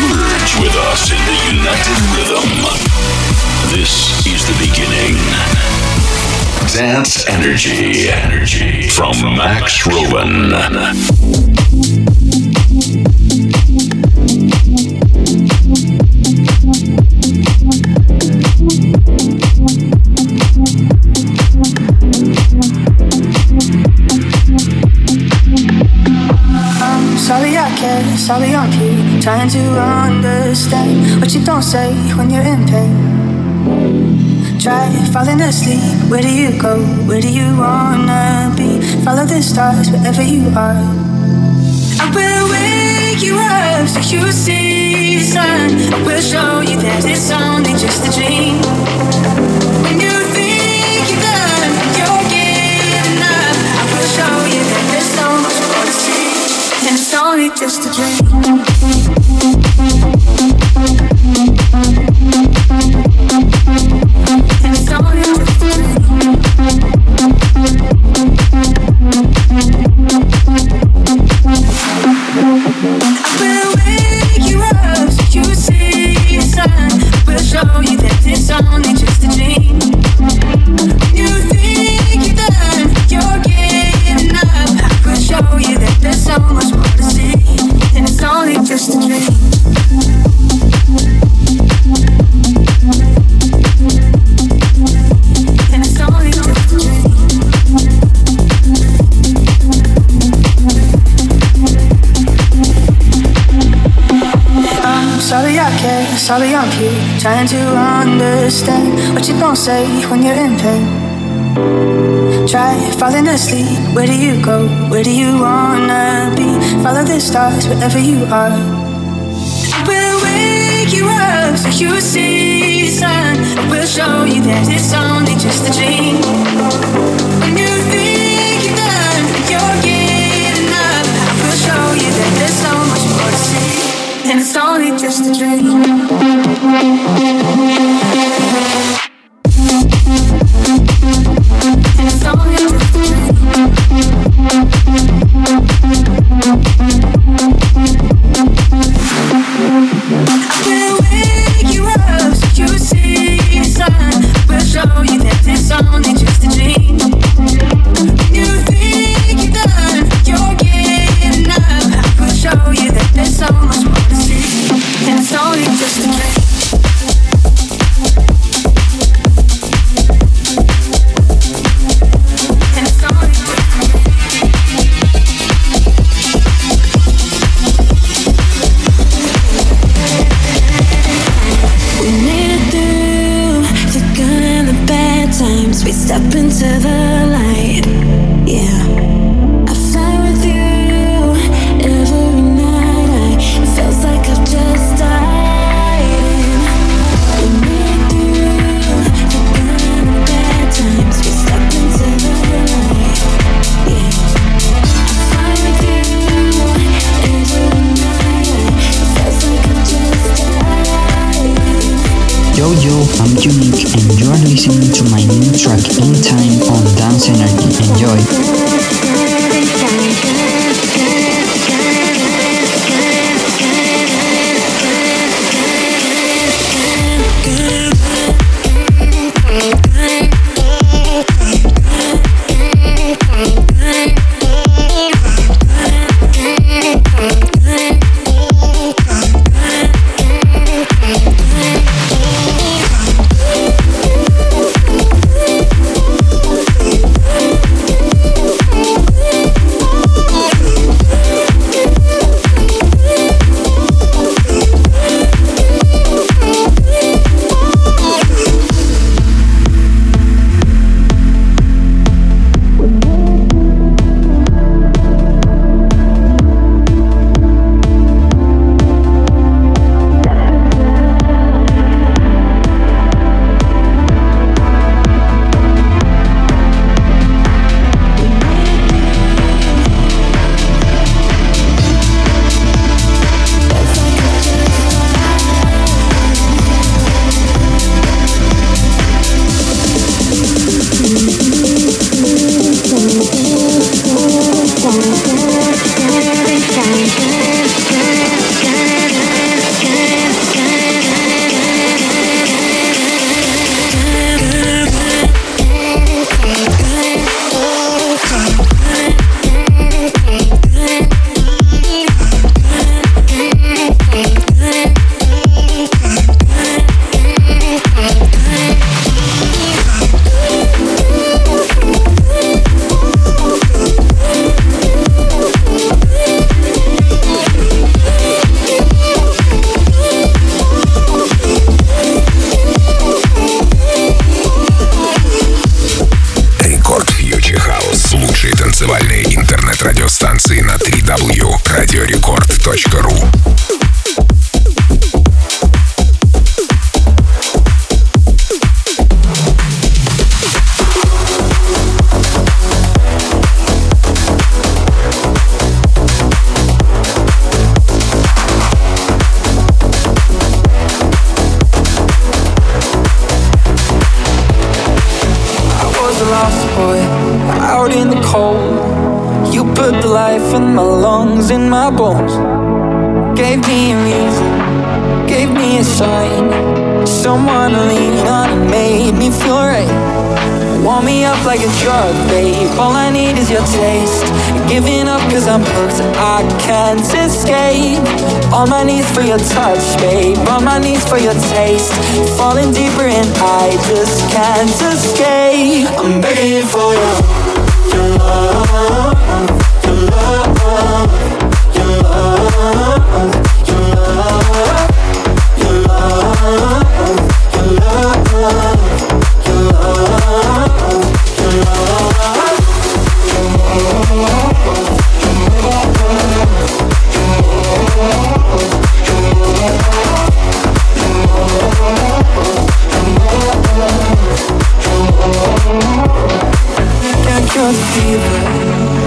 Merge with us in the united rhythm. This is the beginning. Dance Energy. Energy. From Max Robin. Sorry I care, sorry I keep trying to understand what you don't say when you're in pain. Try falling asleep, where do you go? Where do you wanna be? Follow the stars wherever you are. I will wake you up so you see sun. I will show you that it's only just a dream. When you think you're done, you're giving up. I will show you that there's so much more to see. And it's only just a dream. We'll show you that it's only just a dream. Sorry I'm here Trying to understand what you don't say when you're in pain Try falling asleep, where do you go? Where do you wanna be? Follow the stars wherever you are I will wake you up so you see sun I will show you that it's only just a dream just a dream. And it's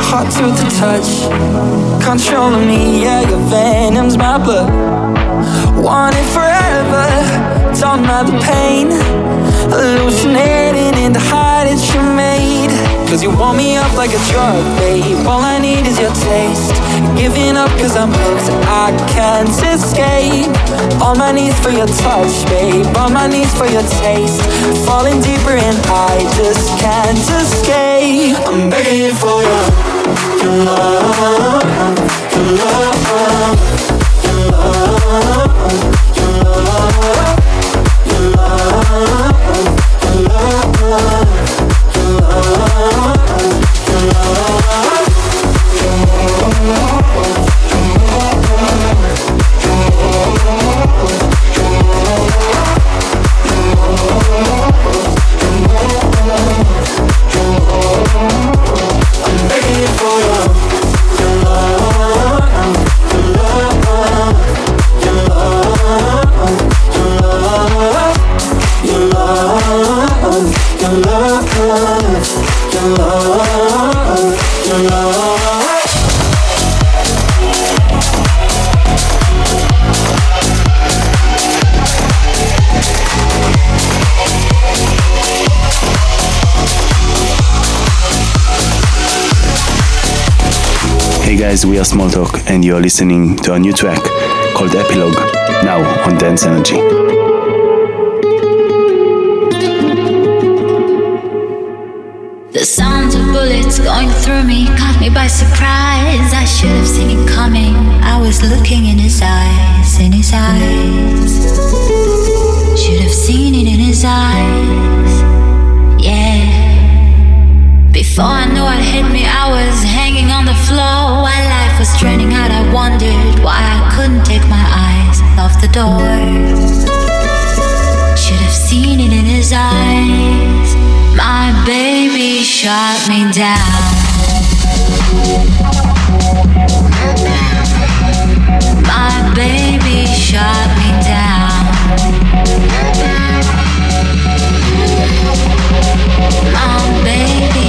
hot to the touch, controlling me. Yeah, your venom's my blood. Want it forever, don't mind the pain. Hallucinating in the high that you made. Cause you warm me up like a drug, babe. All I need is your taste. Giving up cause I'm hooked, I can't escape. All my needs for your touch, babe. All my needs for your taste. Falling deeper and I just can't escape. I'm begging for you. Your your love, your love, your love, your love, your love, your love, your guys, we are Small Talk, and you're listening to a new track called Epilogue, now on Dance Energy. The sounds of bullets going through me caught me by surprise. I should have seen it coming. I was looking in his eyes, in his eyes. Should have seen it in his eyes. Before I knew what hit me, I was hanging on the floor. While life was draining out, I wondered why I couldn't take my eyes off the door. Should have seen it in his eyes. My baby shot me down. My baby shot me down. My baby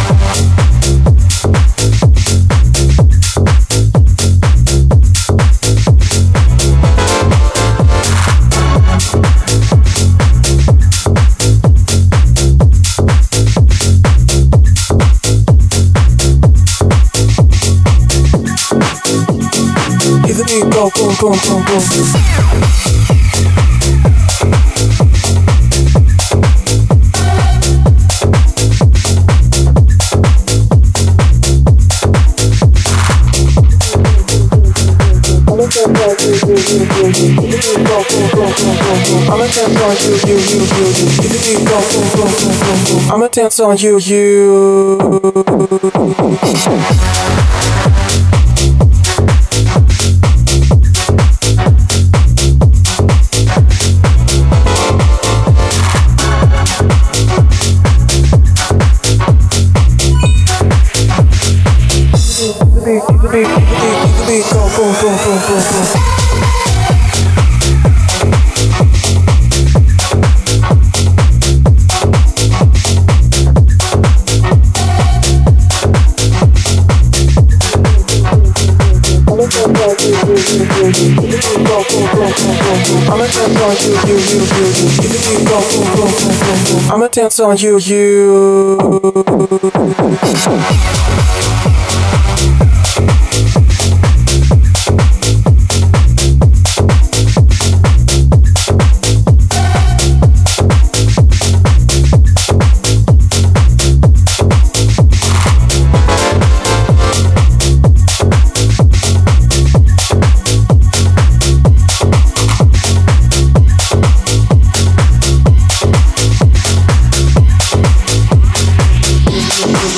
boom, boom, boom. I'ma dance on you, you, you, you. I'ma dance on you, you. I'ma on you, you.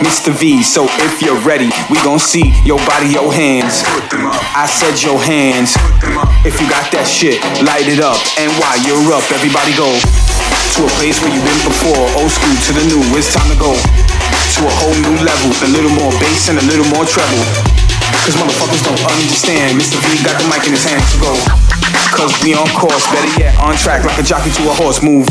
Mr. V, so if you're ready, we gon' see your body, your hands. I said your hands. If you got that shit, light it up. And while you're up, everybody go to a place where you've been before. Old school to the new, it's time to go to a whole new level. A little more bass and a little more treble. Cause motherfuckers don't understand. Mr. V got the mic in his hands to go. Cause we on course, better yet, on track like a jockey to a horse. Move.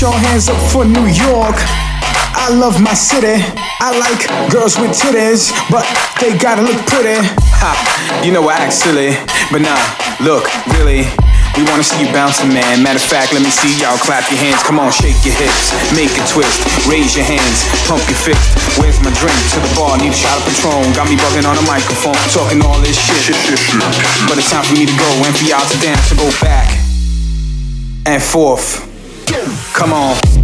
Your hands up for New York. I love my city. I like girls with titties, but they gotta look pretty. Ha, you know I act silly, but nah, look, really. We wanna see you bouncing, man. Matter of fact, let me see y'all clap your hands. Come on, shake your hips, make a twist, raise your hands, pump your fist. Where's my drink? To the bar, need a shot of Patron. Got me bugging on the microphone, talking all this shit. But it's time for me to go and for y'all to dance. to go back and forth. Come on.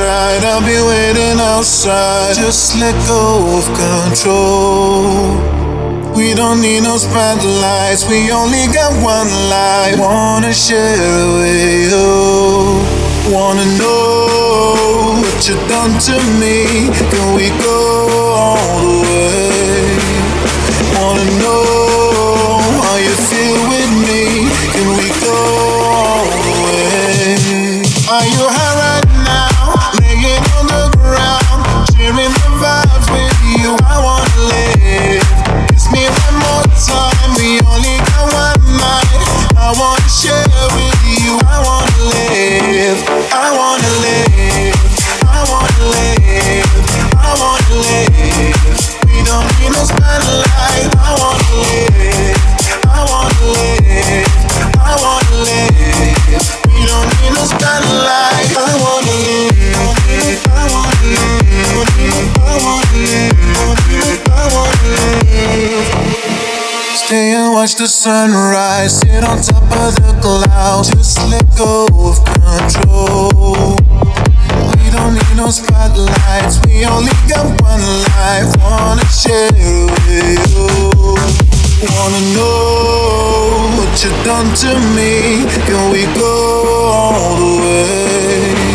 Outside, I'll be waiting outside. Just let go of control. We don't need no spotlights, we only got one life. Wanna share way you wanna know what you done to me. Can we go all the way? watch the sunrise, sit on top of the clouds, just let go of control. We don't need no spotlights, we only got one life, wanna share it with you. Wanna know what you done to me? Can we go all the way?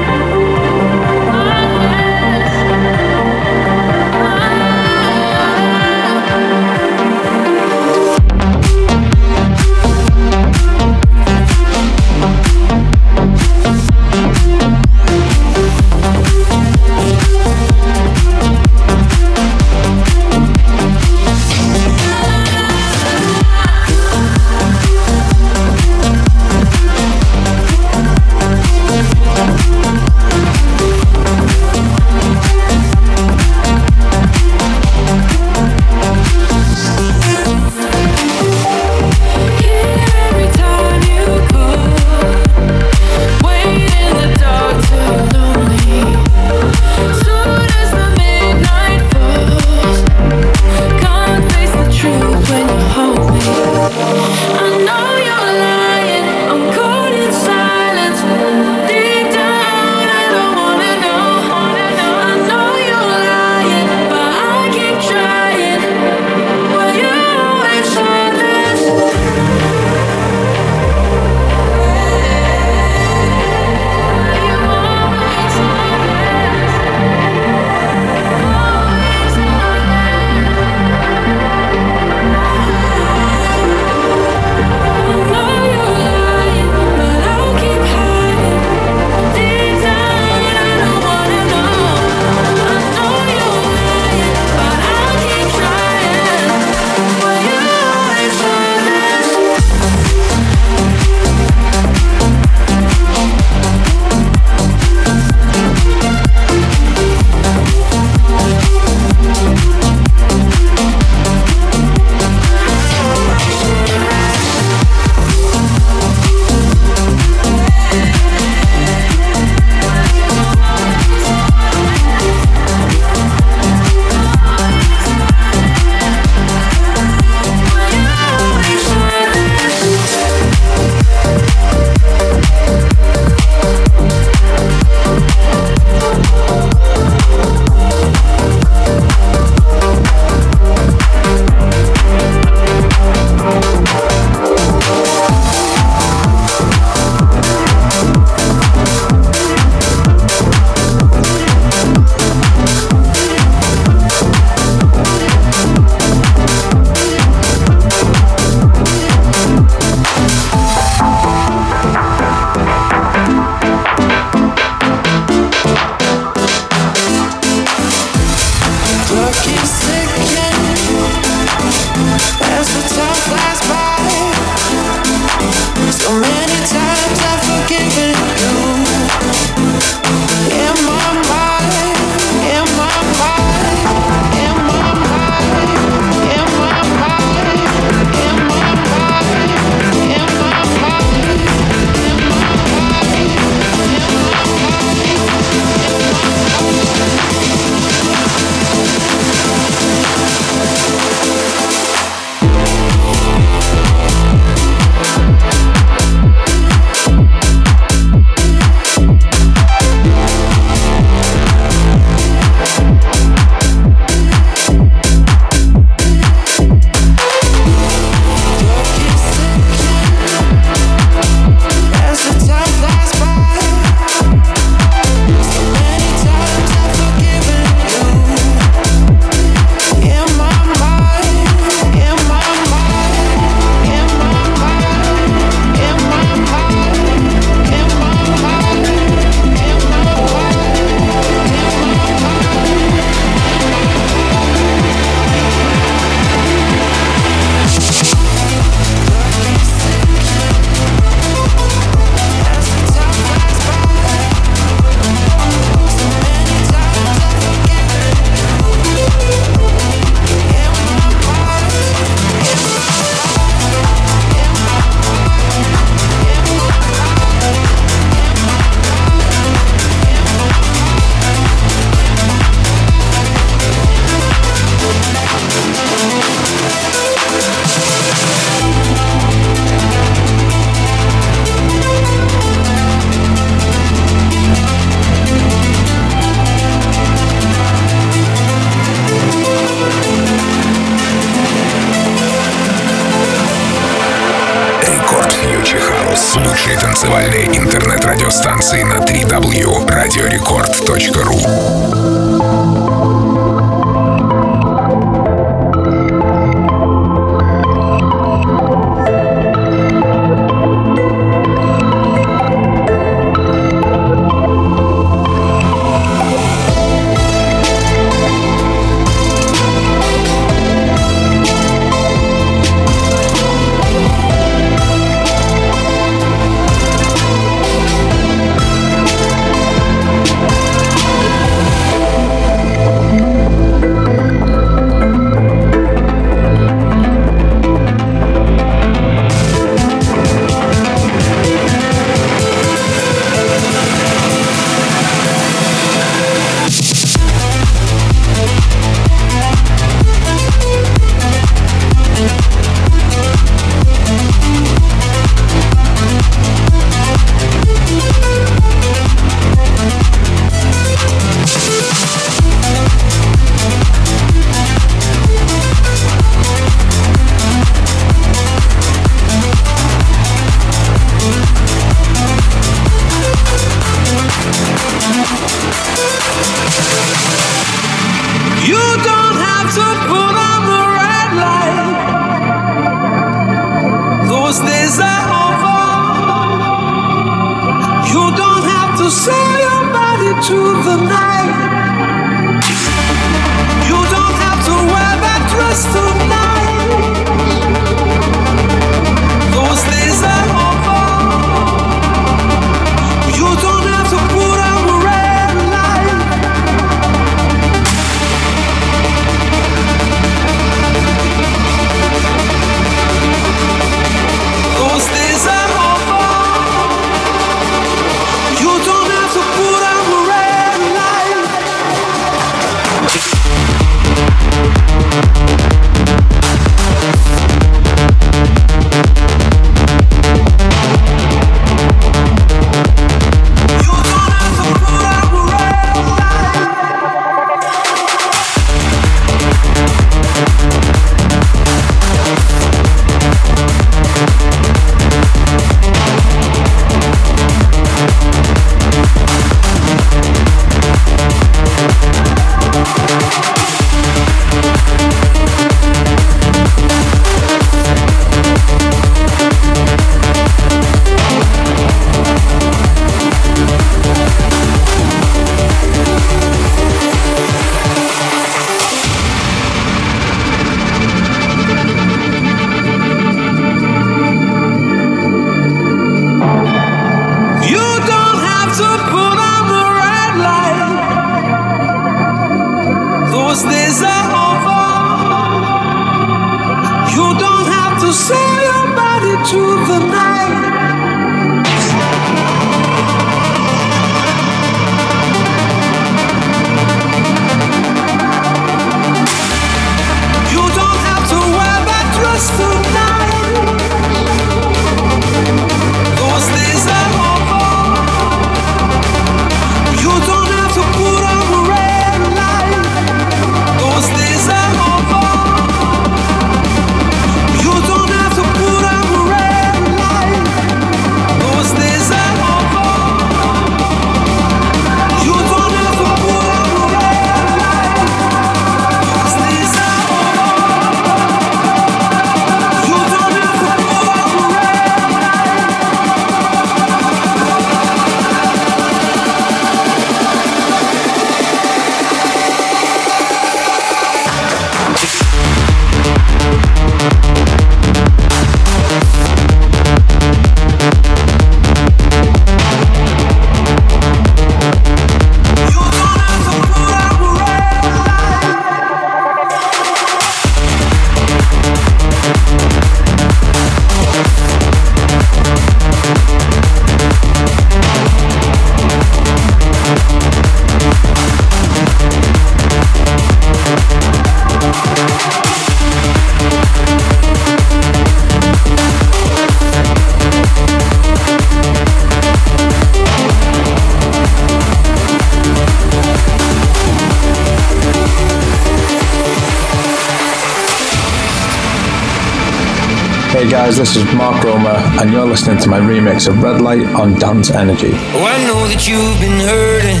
guys, this is Mark Romer, and you're listening to my remix of Red Light on Dance Energy. Oh, I know that you've been hurting.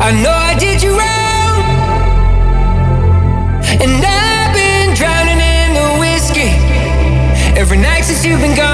I know I did you wrong. And I've been drowning in the whiskey every night since you've been gone.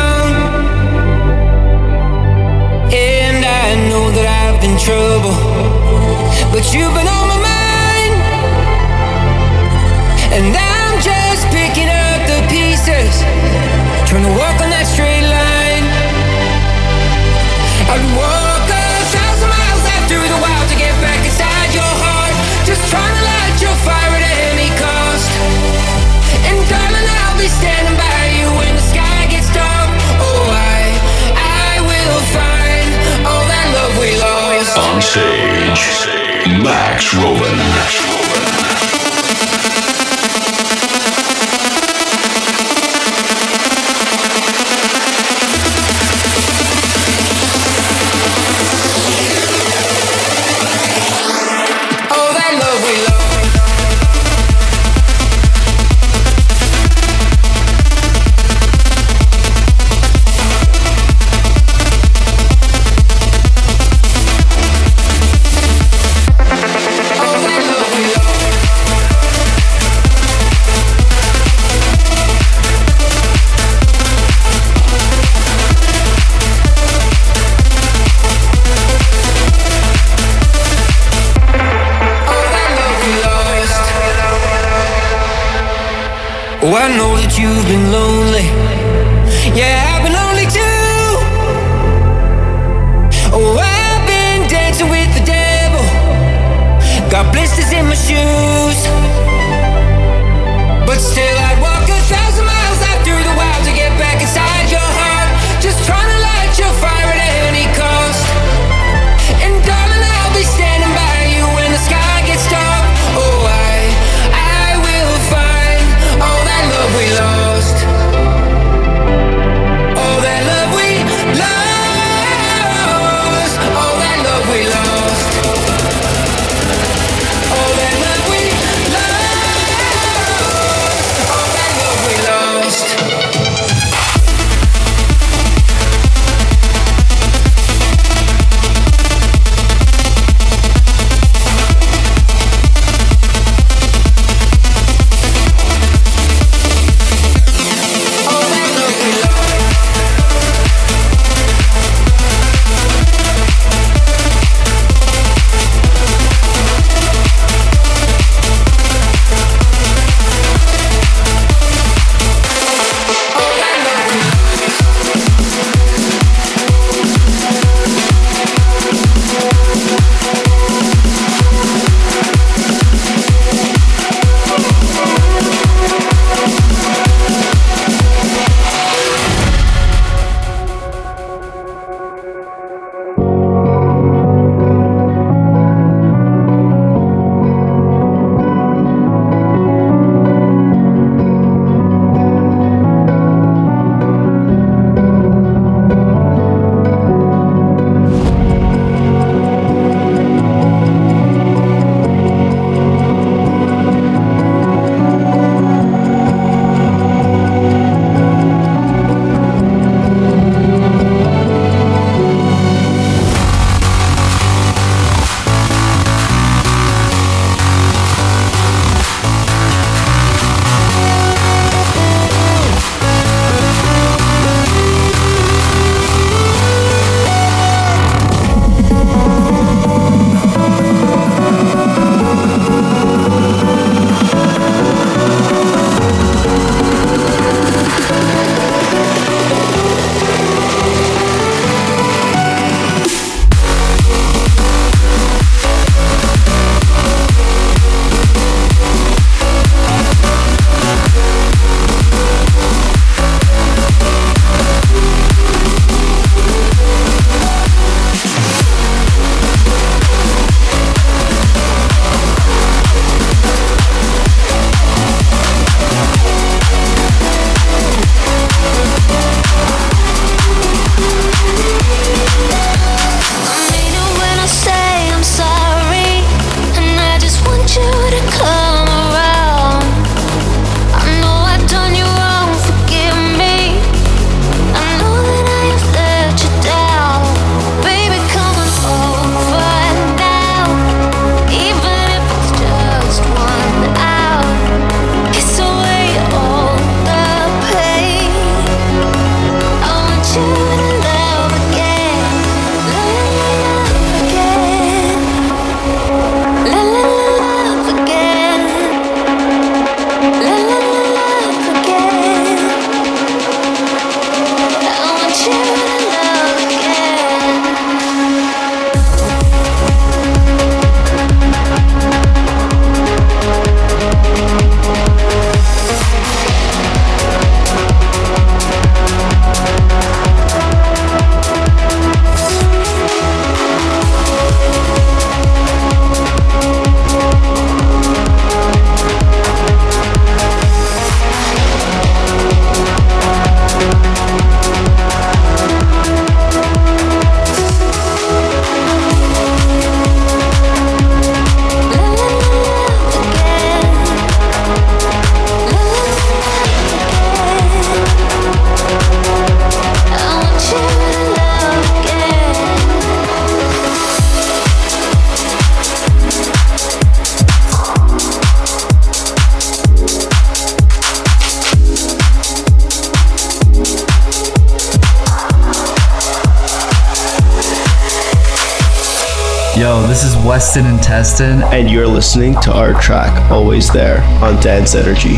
Aston, and you're listening to our track Always There on Dance Energy.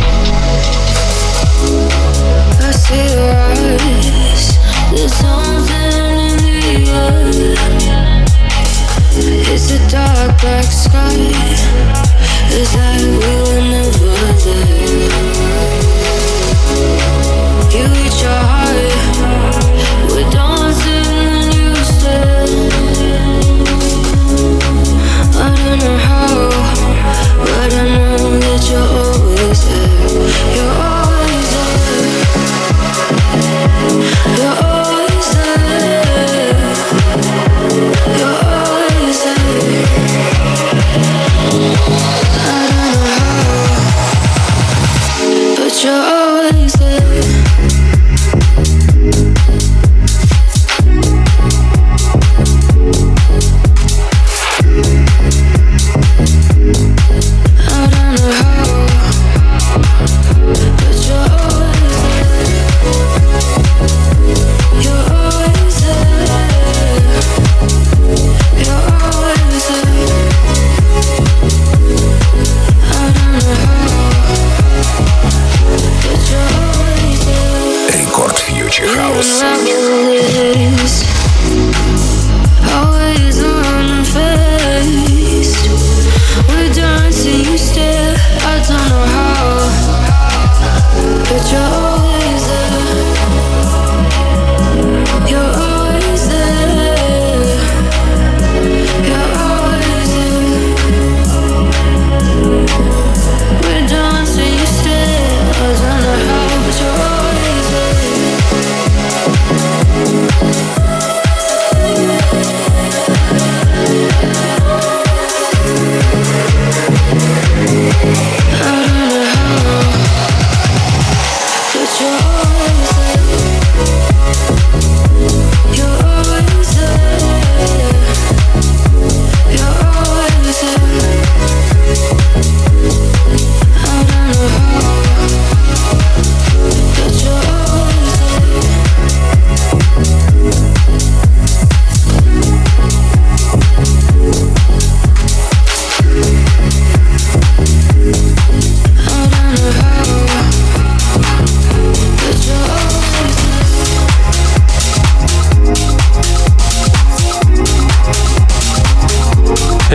It's a dark black sky. It's like we never there.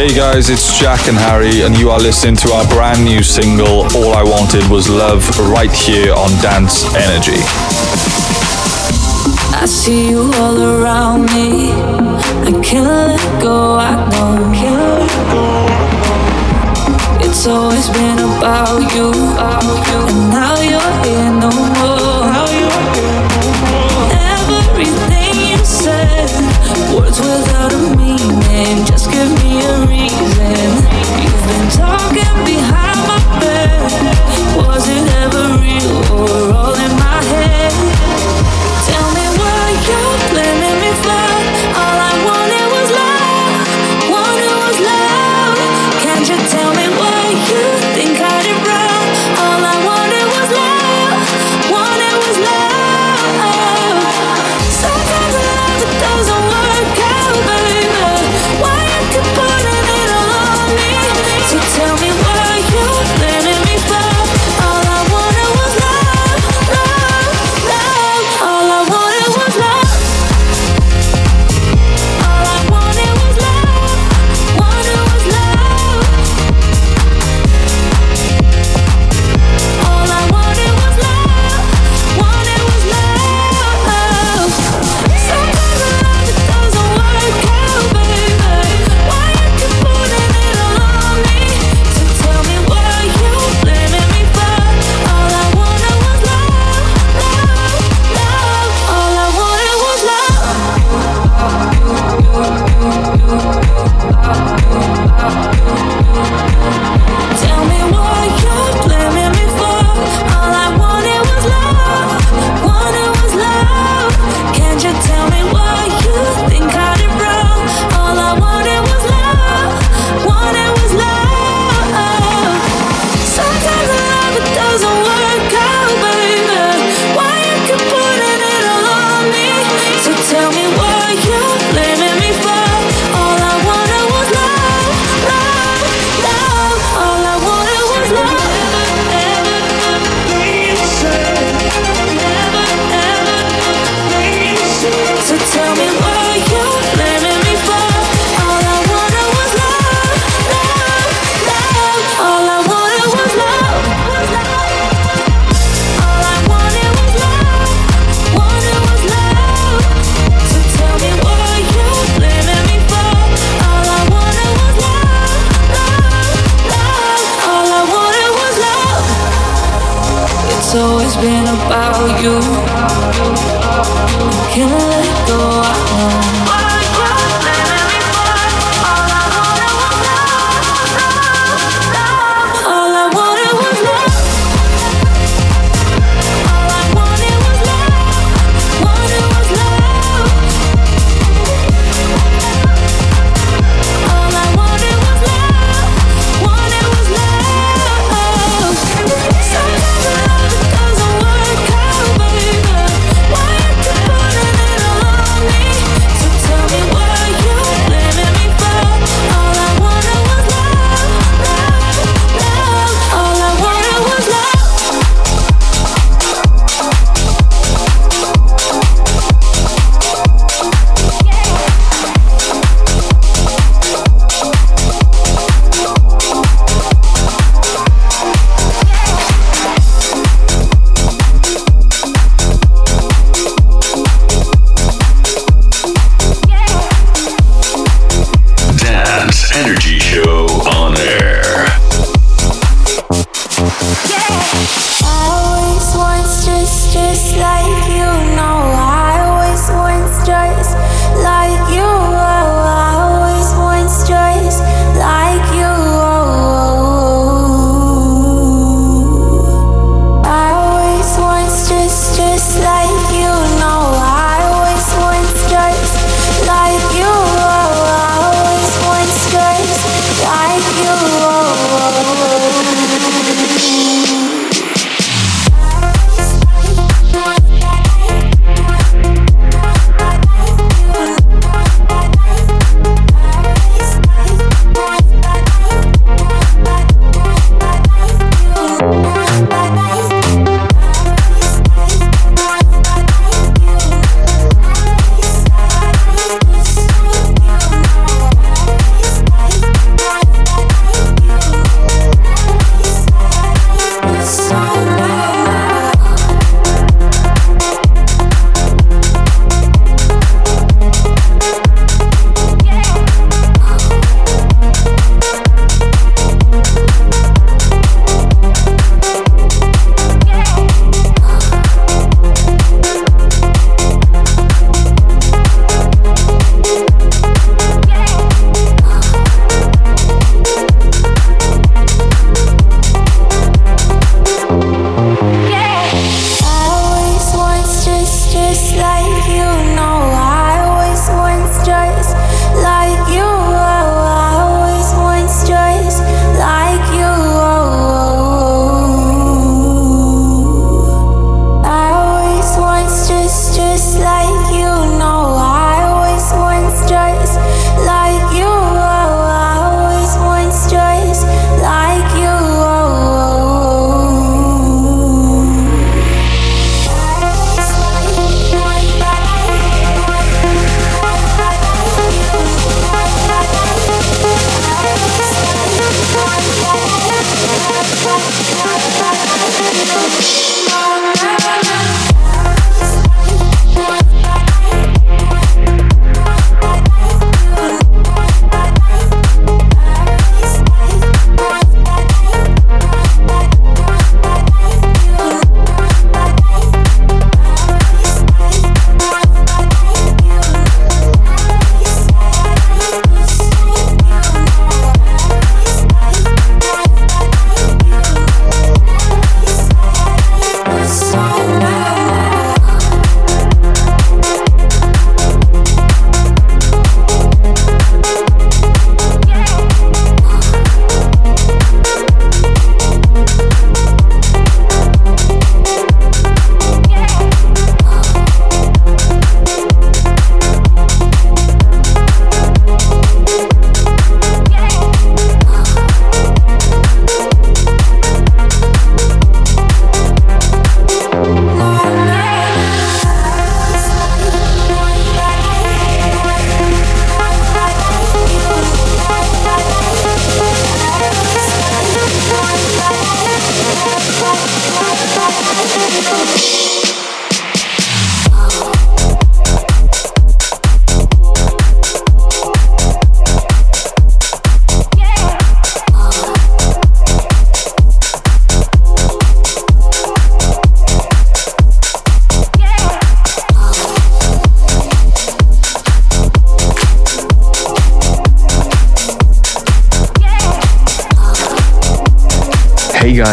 Hey guys, it's Jack and Harry, and you are listening to our brand new single, All I Wanted Was Love, right here on Dance Energy. I see you all around me. I can't let go, I know. Can't let go. It's always been about you, about you. and now.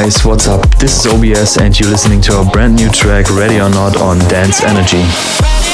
Guys, what's up? This is OBS and you're listening to our brand new track Ready or Not on Dance Energy.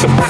some